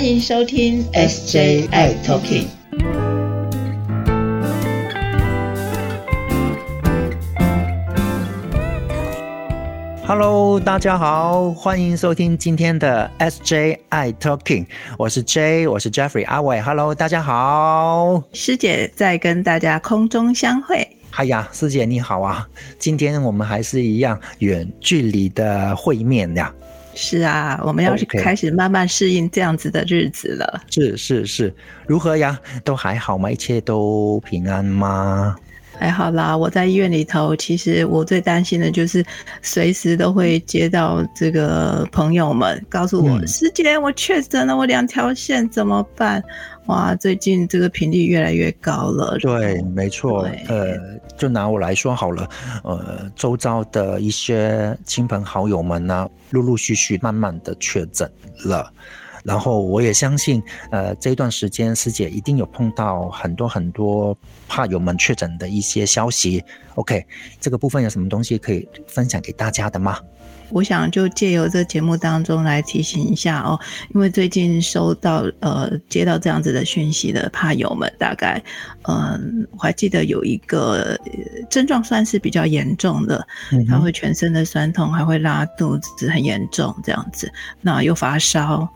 欢迎收听 SJI Talking。Hello，大家好，欢迎收听今天的 SJI Talking。我是 J，我是 Jeffrey 阿伟。Hello，大家好，师姐在跟大家空中相会。嗨呀，师姐你好啊！今天我们还是一样远距离的会面呀。是啊，我们要是开始慢慢适应这样子的日子了。是是是，如何呀？都还好吗？一切都平安吗？还好啦，我在医院里头，其实我最担心的就是随时都会接到这个朋友们告诉我，师姐我确诊了，我两条线怎么办？哇，最近这个频率越来越高了。对，没错。呃，就拿我来说好了，呃，周遭的一些亲朋好友们呢，陆陆续续、慢慢的确诊了。然后我也相信，呃，这一段时间师姐一定有碰到很多很多怕友们确诊的一些消息。OK，这个部分有什么东西可以分享给大家的吗？我想就借由这节目当中来提醒一下哦，因为最近收到呃接到这样子的讯息的怕友们，大概嗯我还记得有一个症状算是比较严重的，他会全身的酸痛，还会拉肚子，很严重这样子，那又发烧，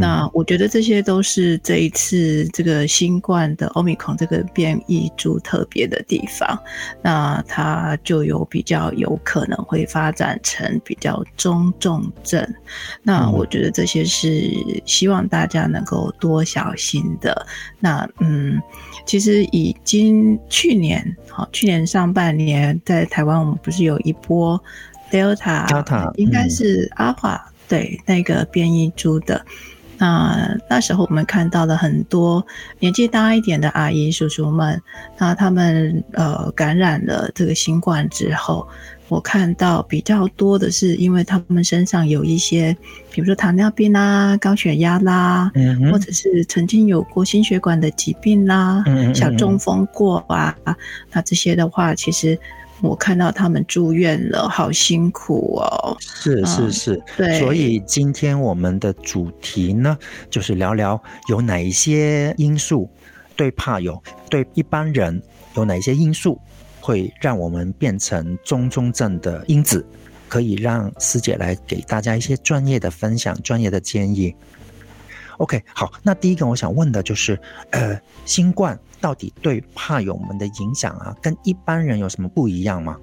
那我觉得这些都是这一次这个新冠的欧米孔这个变异株特别的地方，那它就有比较有可能会发展成比较。中重症，那我觉得这些是希望大家能够多小心的。那嗯，其实已经去年，好，去年上半年在台湾，我们不是有一波 Delta，应该是阿华对那个变异株的。那那时候我们看到了很多年纪大一点的阿姨叔叔们，那他们呃感染了这个新冠之后。我看到比较多的是，因为他们身上有一些，比如说糖尿病啦、高血压啦，或者是曾经有过心血管的疾病啦，小中风过啊，那这些的话，其实我看到他们住院了，好辛苦哦。是是是，对。所以今天我们的主题呢，就是聊聊有哪一些因素对怕友、对一般人有哪些因素。会让我们变成中中症的因子，可以让师姐来给大家一些专业的分享、专业的建议。OK，好，那第一个我想问的就是，呃，新冠到底对怕友们的影响啊，跟一般人有什么不一样吗？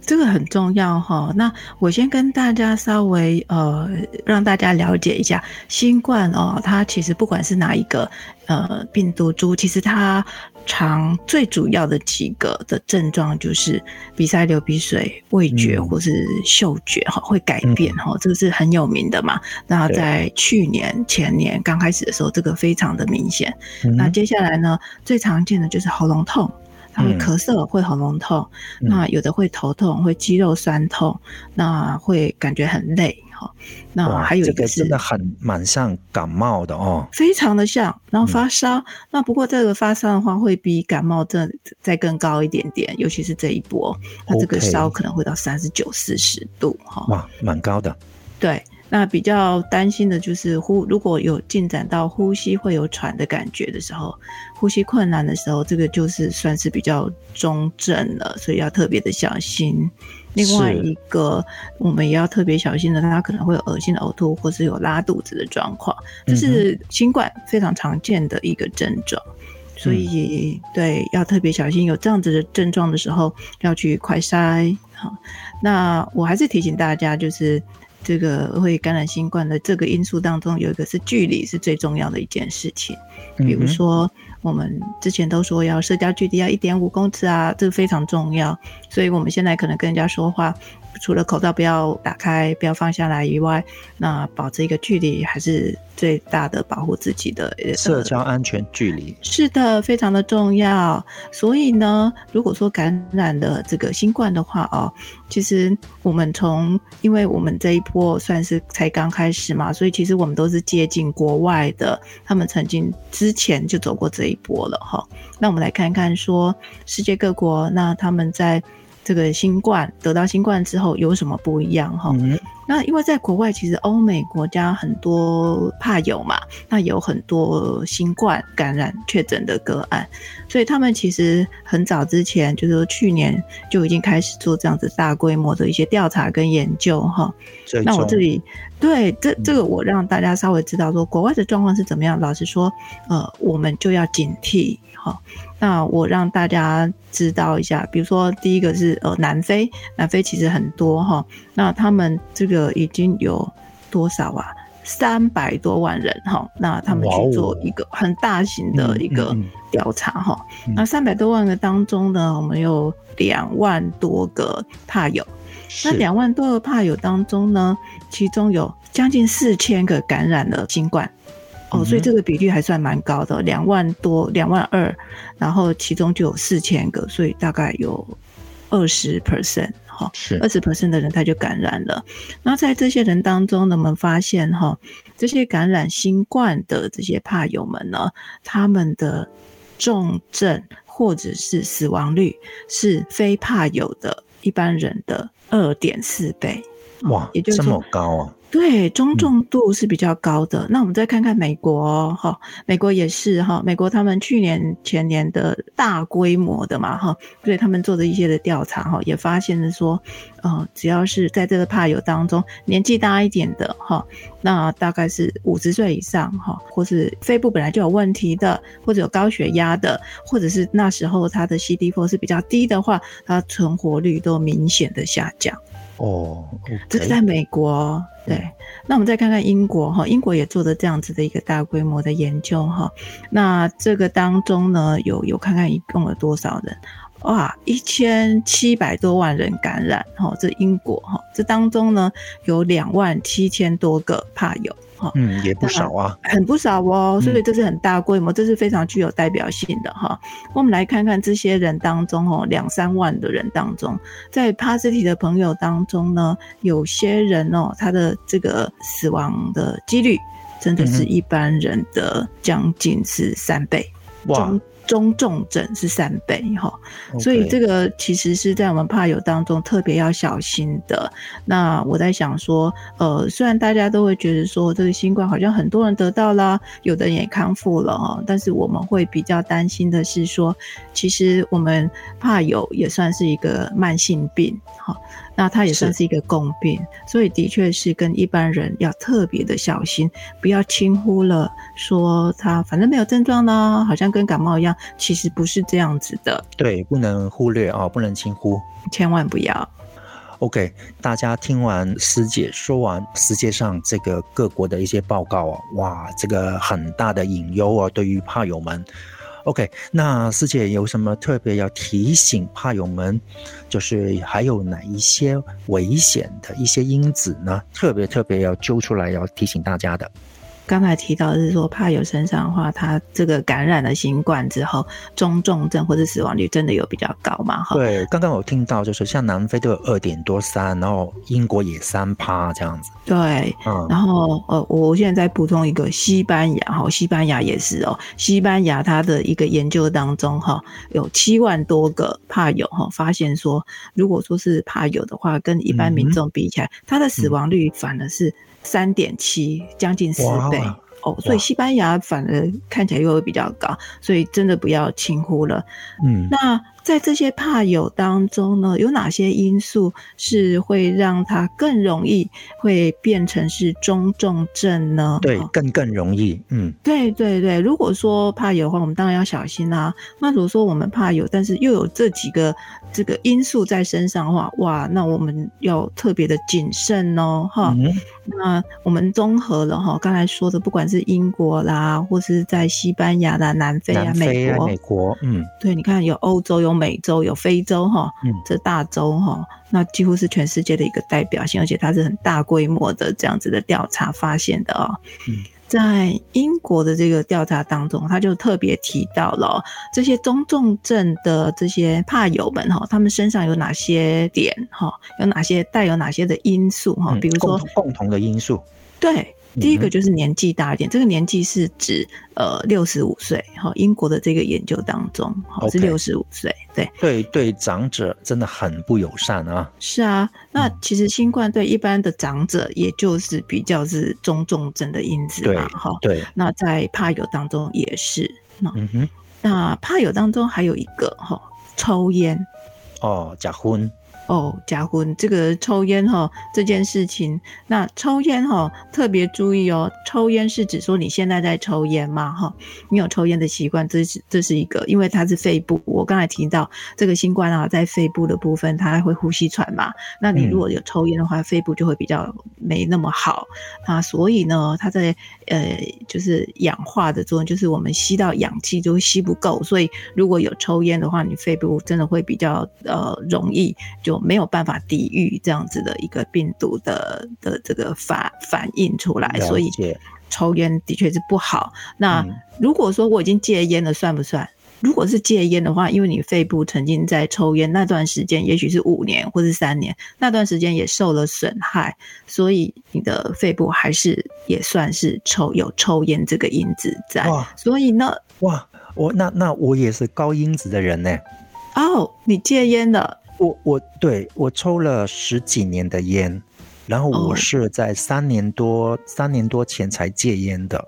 这个很重要哈，那我先跟大家稍微呃，让大家了解一下新冠哦，它其实不管是哪一个呃病毒株，其实它常最主要的几个的症状就是鼻塞、流鼻水、味觉或是嗅觉哈会改变哈，这个是很有名的嘛。那在去年前年刚开始的时候，这个非常的明显。那接下来呢，最常见的就是喉咙痛。他会咳嗽，会喉咙痛，那有的会头痛，会肌肉酸痛，那会感觉很累哈。那还有一个是真的很蛮像感冒的哦，非常的像，然后发烧。那不过这个发烧的话，会比感冒症再更高一点点，尤其是这一波，那这个烧可能会到三十九、四十度哈。哇，蛮高的。对。那比较担心的就是呼，如果有进展到呼吸会有喘的感觉的时候，呼吸困难的时候，这个就是算是比较中症了，所以要特别的小心。另外一个我们也要特别小心的，他可能会有恶心的呕吐或是有拉肚子的状况，这是新冠非常常见的一个症状，所以对要特别小心，有这样子的症状的时候要去快筛。好，那我还是提醒大家就是。这个会感染新冠的这个因素当中，有一个是距离是最重要的一件事情。比如说，我们之前都说要社交距离要一点五公尺啊，这个非常重要。所以我们现在可能跟人家说话。除了口罩不要打开、不要放下来以外，那保持一个距离还是最大的保护自己的社交安全距离。是的，非常的重要。所以呢，如果说感染了这个新冠的话哦，其实我们从因为我们这一波算是才刚开始嘛，所以其实我们都是接近国外的，他们曾经之前就走过这一波了哈。那我们来看看说世界各国，那他们在。这个新冠得到新冠之后有什么不一样哈？嗯那因为在国外，其实欧美国家很多怕有嘛，那有很多新冠感染确诊的个案，所以他们其实很早之前，就是说去年就已经开始做这样子大规模的一些调查跟研究哈。那我终这里对这这个我让大家稍微知道说国外的状况是怎么样。老实说，呃，我们就要警惕哈。那我让大家知道一下，比如说第一个是呃南非，南非其实很多哈，那他们这个已经有多少啊？三百多万人哈，那他们去做一个很大型的一个调查哈。嗯那三百多万个当中呢，我们有两万多个帕友。那两万多个帕友当中呢，其中有将近四千个感染了新冠。哦，所以这个比率还算蛮高的，两万多，两万二，然后其中就有四千个，所以大概有二十 percent 哈，是二十 percent 的人他就感染了。那在这些人当中呢，我们发现哈，这些感染新冠的这些怕友们呢，他们的重症或者是死亡率是非怕友的一般人的二点四倍。哇也，就是这么高啊！对，中重度是比较高的。那我们再看看美国哦哈、美国也是哈，美国他们去年前年的大规模的嘛哈，所以他们做的一些的调查哈，也发现了说，呃，只要是在这个怕友当中年纪大一点的哈，那大概是五十岁以上哈，或是肺部本来就有问题的，或者有高血压的，或者是那时候他的 CD4 是比较低的话，他存活率都明显的下降。哦这是在美国哦，对。那我们再看看英国哈，英国也做的这样子的一个大规模的研究哈。那这个当中呢，有有看看一共有多少人？哇，一千七百多万人感染哈，这英国哈，这当中呢有两万七千多个怕友哈。嗯，也不少啊。很不少哦，所以嗯这是很大规模，这是非常具有代表性的哈。我们来看看这些人当中哦，两三万的人当中，在 positive 的朋友当中呢，有些人哦，他的这个死亡的几率真的是一般人的将近是三倍，中重症是三倍哈。所以这个个其实是在我们怕友当中特别要小心的。那我在想说，呃，虽然大家都会觉得说这个新冠好像很多人得到啦，有的人也康复了哈，但是我们会比较担心的是说，其实我们怕友也算是一个慢性病哈。那它也算是是一个共病，所以的确是跟一般人要特别的小心，不要轻忽了，说他反正没有症状呢，好像跟感冒一样，其实不是这样子的。对，不能忽略啊，不能轻忽。千万不要。OK，大家听完师姐说完世界上这个各国的一些报告啊，哇，这个很大的隐忧啊，对于怕友们。OK，那师姐有什么特别要提醒怕友们？就是还有哪一些危险的一些因子呢？特别特别要揪出来，要提醒大家的。刚才提到的是说，怕有身上的话，它这个感染了新冠之后，中重症或者死亡率真的有比较高嘛？哈，对，刚刚我听到就是像南非都有二点多三，然后英国也三趴这样子。对。嗯，然后呃，我现在再补充一个西班牙哈，西班牙也是哦，西班牙它的一个研究当中哈，有七万多个怕有哈，发现说，如果说是怕有的话，跟一般民众比起来，它的死亡率反而是三点七，将近四倍。哦，所以西班牙反而看起来又会比较高，所以真的不要轻忽了。嗯，那在这些怕友当中呢，有哪些因素是会让它更容易会变成是中重症呢？对哦，更更容易。嗯，对对对，如果说怕有的话，我们当然要小心啦、那如果说我们怕有，但是又有这几个这个因素在身上的话，哇，那我们要特别的谨慎哦，哈。嗯那我们综合了哈，刚才说的，不管是英国啦，或是在西班牙啦、南非啊、南非啊，美国，美国，嗯对，你看有欧洲、有美洲、有非洲哈，嗯这大洲哈，那几乎是全世界的一个代表性，而且它是很大规模的这样子的调查发现的哦。嗯在英国的这个调查当中，他就特别提到了哦、这些中重症的这些怕友们哈，他们身上有哪些点哈，有哪些带有哪些的因素哈，嗯比如说共同的因素。对，第一个就是年纪大一点，这个年纪是指呃六十五岁，哈，英国的这个研究当中，哈是六十五岁，对对对，长者真的很不友善啊。是啊，那其实新冠对一般的长者，也就是比较是中重症的因子嘛，哈。对。那在怕友当中也是，嗯哼。那怕友当中还有一个哈，抽烟。哦，假婚。哦，假婚这个抽烟哈这件事情，那抽烟哈特别注意哦，抽烟是指说你现在在抽烟吗？哈，你有抽烟的习惯，这是这是一个，因为它是肺部，我刚才提到这个新冠啊，在肺部的部分，它会呼吸喘嘛，那你如果有抽烟的话，肺部就会比较没那么好啊，所以呢，它在呃就是氧化的作用，就是我们吸到氧气就会吸不够，所以如果有抽烟的话，你肺部真的会比较呃容易就。没有办法抵御这样子的一个病毒的的这个反反应出来，所以抽烟的确是不好。那如果说我已经戒烟了，算不算？如果是戒烟的话，因为你肺部曾经在抽烟那段时间，也许是五年或是三年，那段时间也受了损害，所以你的肺部还是也算是抽有抽烟这个因子在。所以呢，哇，我那那我也是高因子的人呢。哦，你戒烟了。我我对我抽了十几年的烟，然后我是在三年多三年多前才戒烟的。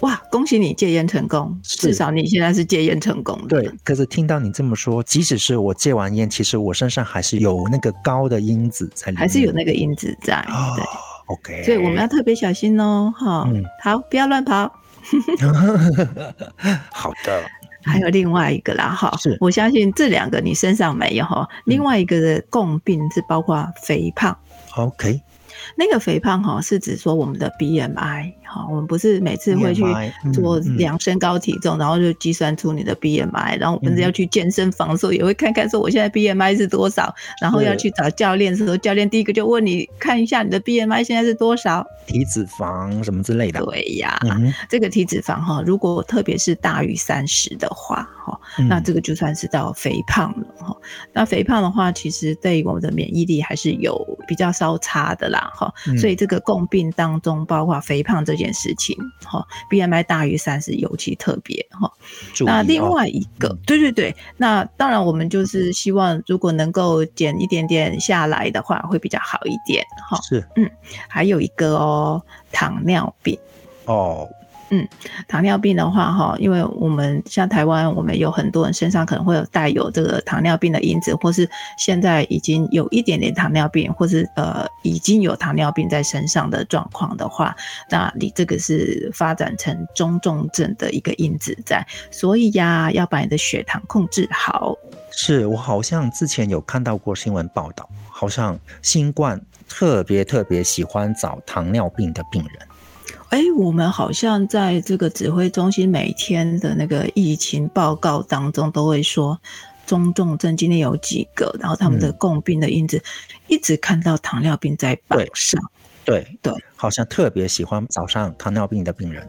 哇，恭喜你戒烟成功！至少你现在是戒烟成功的。对，可是听到你这么说，即使是我戒完烟，其实我身上还是有那个高的因子在里面，还是有那个因子在。对，OK。所以我们要特别小心哦，哈。嗯。好，不要乱跑。好的。还有另外一个啦，哈，是我相信这两个你身上没有哈。另外一个的共病是包括肥胖，OK，那个肥胖哈是指说我们的 BMI。好，我们不是每次会去做量身高体重，然后就计算出你的 BMI，然后我们要去健身房的时候也会看看说我现在 BMI 是多少，然后要去找教练的时候，教练第一个就问你看一下你的 BMI 现在是多少，体脂肪什么之类的。对呀，这个体脂肪哈，如果特别是大于三十的话，哈，那这个就算是到肥胖了哈。那肥胖的话，其实对我们的免疫力还是有比较稍差的啦，哈。所以这个共病当中包括肥胖这。件事情哈，BMI 大于三十尤其特别哈。那另外一个，对对对，那当然我们就是希望如果能够减一点点下来的话，会比较好一点哈。是，嗯，还有一个哦，糖尿病哦。嗯，糖尿病的话，哈，因为我们像台湾，我们有很多人身上可能会有带有这个糖尿病的因子，或是现在已经有一点点糖尿病，或是呃已经有糖尿病在身上的状况的话，那你这个是发展成中重症的一个因子在，所以呀，要把你的血糖控制好。是我好像之前有看到过新闻报道，好像新冠特别特别喜欢找糖尿病的病人。哎，我们好像在这个指挥中心每天的那个疫情报告当中，都会说中重症今天有几个，然后他们的共病的因子一直看到糖尿病在榜上。对对，好像特别喜欢早上糖尿病的病人。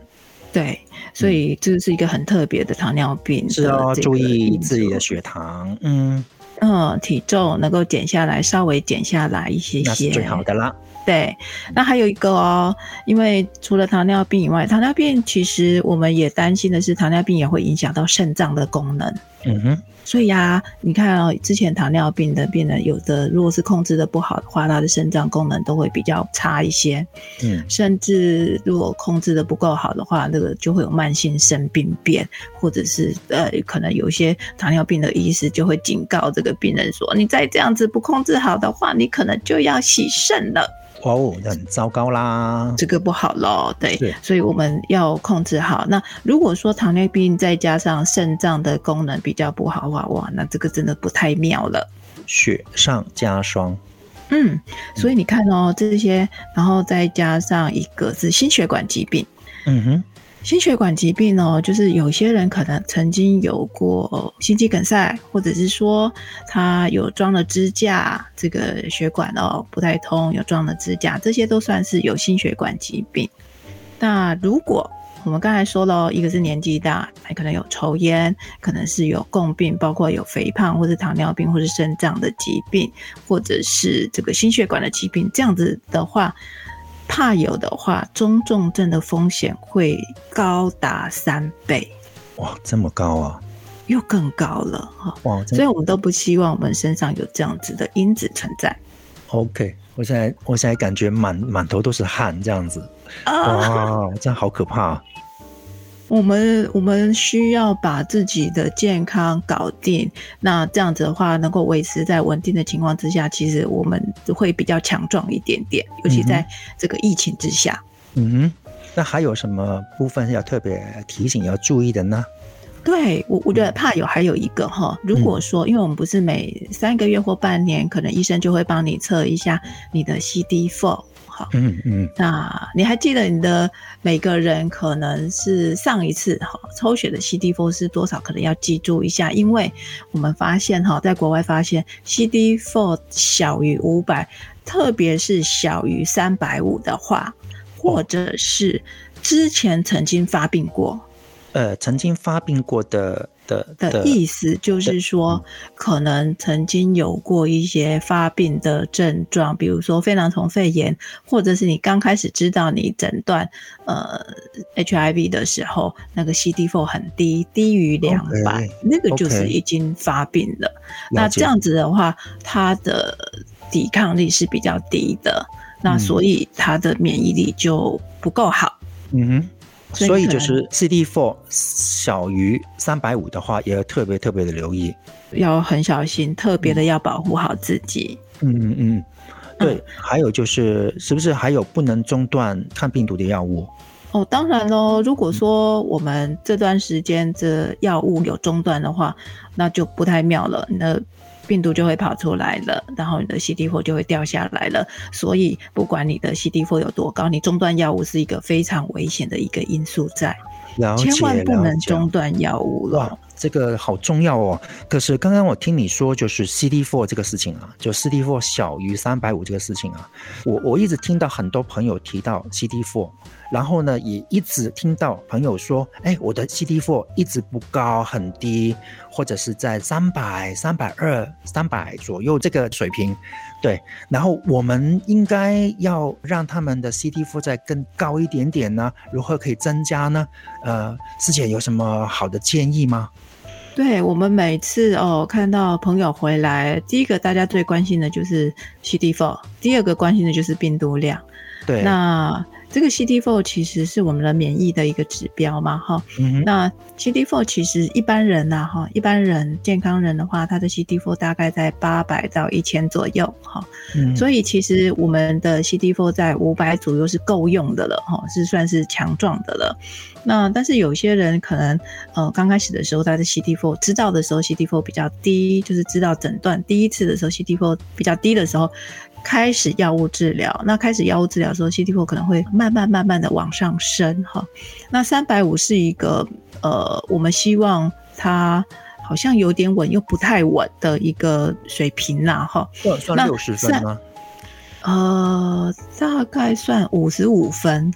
对，所以这是一个很特别的糖尿病。是哦，注意自己的血糖，嗯嗯，体重能够减下来，稍微减下来一些些，那是最好的啦。对，那还有一个哦，因为除了糖尿病以外，糖尿病其实我们也担心的是，糖尿病也会影响到肾脏的功能。嗯哼，所以呀，你看哦，之前糖尿病的病人，有的如果是控制的不好的话，他的肾脏功能都会比较差一些。嗯，甚至如果控制的不够好的话，那个就会有慢性肾病变，或者是呃，可能有一些糖尿病的医师就会警告这个病人说，你再这样子不控制好的话，你可能就要洗肾了。哦，那很糟糕啦，这个不好咯，对，所以我们要控制好。那如果说糖尿病再加上肾脏的功能比较不好的话，哇，那这个真的不太妙了，雪上加霜。嗯，所以你看哦，这些，然后再加上一个是心血管疾病，嗯哼。心血管疾病哦，就是有些人可能曾经有过心肌梗塞，或者是说他有装了支架，这个血管哦不太通，有装了支架，这些都算是有心血管疾病。那如果我们刚才说了，一个是年纪大，还可能有抽烟，可能是有共病，包括有肥胖，或是糖尿病，或是肾脏的疾病，或者是这个心血管的疾病，这样子的话。怕有的话，中重症的风险会高达三倍，哇，这么高啊！又更高了哈。哇，所以我们都不希望我们身上有这样子的因子存在。OK，我现在我现在感觉满满头都是汗，这样子，啊，哇，这样好可怕。我们我们需要把自己的健康搞定，那这样子的话，能够维持在稳定的情况之下，其实我们会比较强壮一点点，尤其在这个疫情之下。嗯哼，那还有什么部分要特别提醒要注意的呢？对我，我觉得怕有还有一个哈，如果说，因为我们不是每三个月或半年，可能医生就会帮你测一下你的 CD4。好，嗯嗯，那你还记得你的每个人可能是上一次哈抽血的 CD4 是多少？可能要记住一下，因为我们发现哈，在国外发现 CD4 小于五百，特别是小于三百五的话，或者是之前曾经发病过。呃，曾经发病过的的的意思就是说，可能曾经有过一些发病的症状，比如说非囊虫肺炎，或者是你刚开始知道你诊断呃 HIV 的时候，那个 CD4 很低，低于两百 Okay，那个就是已经发病了。那这样子的话，它的抵抗力是比较低的，那所以它的免疫力就不够好。嗯哼。所以就是 CD4 小于三百五的话，也要特别特别的留意，要很小心，特别的要保护好自己。嗯嗯嗯，对。嗯、还有就是，是不是还有不能中断抗病毒的药物？哦，当然喽。如果说我们这段时间这药物有中断的话，那就不太妙了。那病毒就会跑出来了，然后你的 CD4 就会掉下来了。所以不管你的 CD4 有多高，你中断药物是一个非常危险的一个因素在，千万不能中断药物了。这个好重要哦。可是刚刚我听你说，就是 CD4 这个事情啊，就 CD4 小于三百五这个事情啊，我我一直听到很多朋友提到 CD4。然后呢，也一直听到朋友说，哎，我的 CD4 一直不高，很低，或者是在三百、三百二、三百左右这个水平。对，然后我们应该要让他们的 CT 负载更高一点点呢？如何可以增加呢？呃，师姐有什么好的建议吗？对我们每次哦看到朋友回来，第一个大家最关心的就是 CD4，第二个关心的就是病毒量。对，那。这个 CD4 其实是我们的免疫的一个指标嘛，哈、嗯。那 CD4 其实一般人呐，哈，一般人健康人的话，他的 CD4 大概在八百到一千左右，哈、嗯。所以其实我们的 CD4 在五百左右是够用的了，哈，是算是强壮的了。那但是有些人可能呃刚开始的时候他的 CD4 知道的时候 CD4 比较低，就是知道诊断第一次的时候 CD4 比较低的时候。开始药物治疗，那开始药物治疗的时候，CD4 可能会慢慢慢慢的往上升哈。那三百五是一个呃，我们希望它好像有点稳又不太稳的一个水平啦哈。算算六十分吗？呃，大概算五十五分。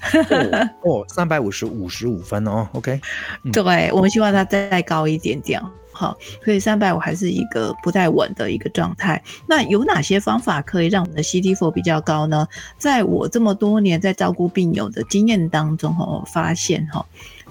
哦，三百五十五十五分哦，OK、嗯。对，我们希望它再高一点点。好，所以三百五还是一个不太稳的一个状态。那有哪些方法可以让我们的 CD4 比较高呢？在我这么多年在照顾病友的经验当中，哈，我发现哈，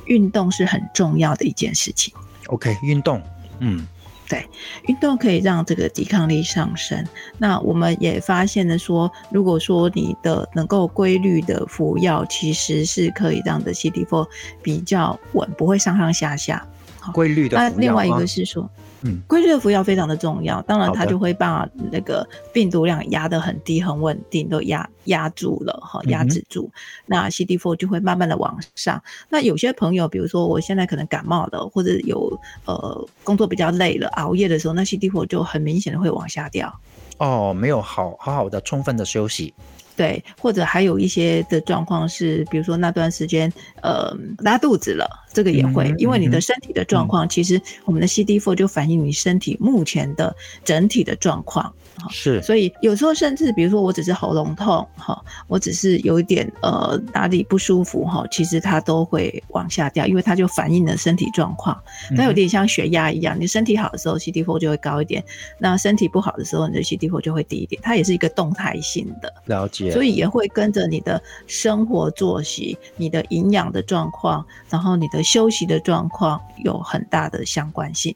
运动是很重要的一件事情。OK，运动，嗯，对，运动可以让这个抵抗力上升。那我们也发现了说，如果说你的能够规律的服药，其实是可以让你的 CD4 比较稳，不会上上下下。规律的服药。那另外一个是说，嗯，规律的服药非常的重要。当然，它就会把那个病毒量压得很低、很稳定，都压压住了哈，压制住。嗯、那 CD4 就会慢慢的往上。那有些朋友，比如说我现在可能感冒了，或者有呃工作比较累了，熬夜的时候，那 CD4 就很明显的会往下掉。哦，没有好好好的充分的休息。对，或者还有一些的状况是，比如说那段时间，呃，拉肚子了，这个也会，嗯因为你的嗯身体的状况，其实我们的 CD4 就反映你身体目前的整体的状况。是所以有时候甚至比如说我只是喉咙痛哈，我只是有一点呃哪里不舒服哈，其实它都会往下掉，因为它就反映了身体状况。它有点像血压一样，你身体好的时候 CD4 就会高一点，那身体不好的时候你的 CD4 就会低一点，它也是一个动态性的。了解，所以也会跟着你的生活作息、你的营养的状况，然后你的休息的状况有很大的相关性。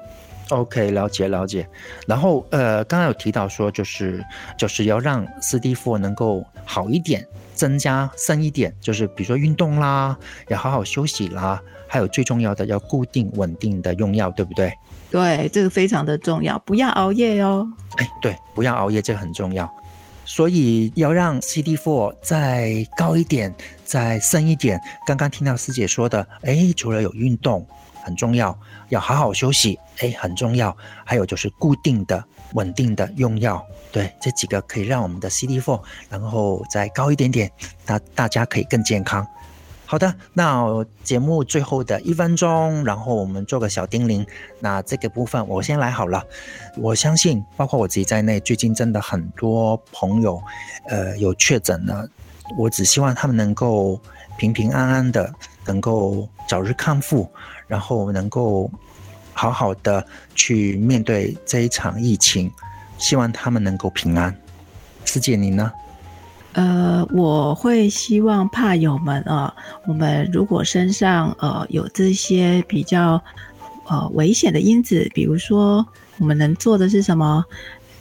OK，了解了解。然后呃，刚刚有提到说，就是就是要让斯蒂夫能够好一点，增加深一点，就是比如说运动啦，要好好休息啦，还有最重要的要固定稳定的用药，对不对？对，这个非常的重要，不要熬夜哦。哎，对，不要熬夜，这个很重要。所以要让 C D four 再高一点，再深一点。刚刚听到师姐说的，哎，除了有运动很重要，要好好休息，哎，很重要。还有就是固定的、稳定的用药，对，这几个可以让我们的 C D four 然后再高一点点，那大家可以更健康。好的，那节目最后的一分钟，然后我们做个小叮咛。那这个部分我先来好了。我相信，包括我自己在内，最近真的很多朋友，呃，有确诊了。我只希望他们能够平平安安的，能够早日康复，然后能够好好的去面对这一场疫情。希望他们能够平安。师姐，你呢？呃，我会希望怕友们啊，我们如果身上呃有这些比较呃危险的因子，比如说我们能做的是什么？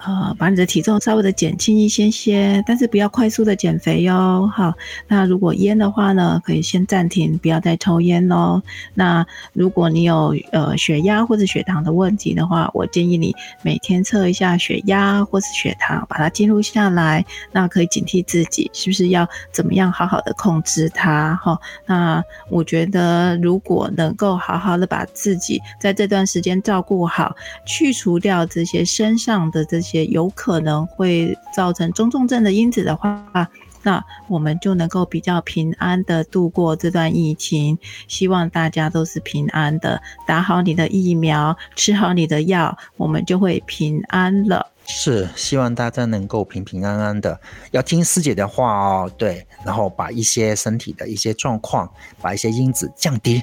呃，把你的体重稍微的减轻一些些，但是不要快速的减肥哟。好，那如果烟的话呢，可以先暂停，不要再抽烟喽。那如果你有呃血压或者血糖的问题的话，我建议你每天测一下血压或是血糖，把它记录下来。那可以警惕自己是不是要怎么样好好的控制它哈。那我觉得如果能够好好的把自己在这段时间照顾好，去除掉这些身上的这些也有可能会造成中重症的因子的话。那我们就能够比较平安的度过这段疫情，希望大家都是平安的，打好你的疫苗，吃好你的药，我们就会平安了。是，希望大家能够平平安安的，要听师姐的话哦。对，然后把一些身体的一些状况，把一些因子降低。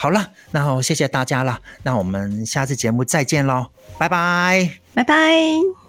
好了，那好谢谢大家了，那我们下次节目再见喽，拜拜。拜拜。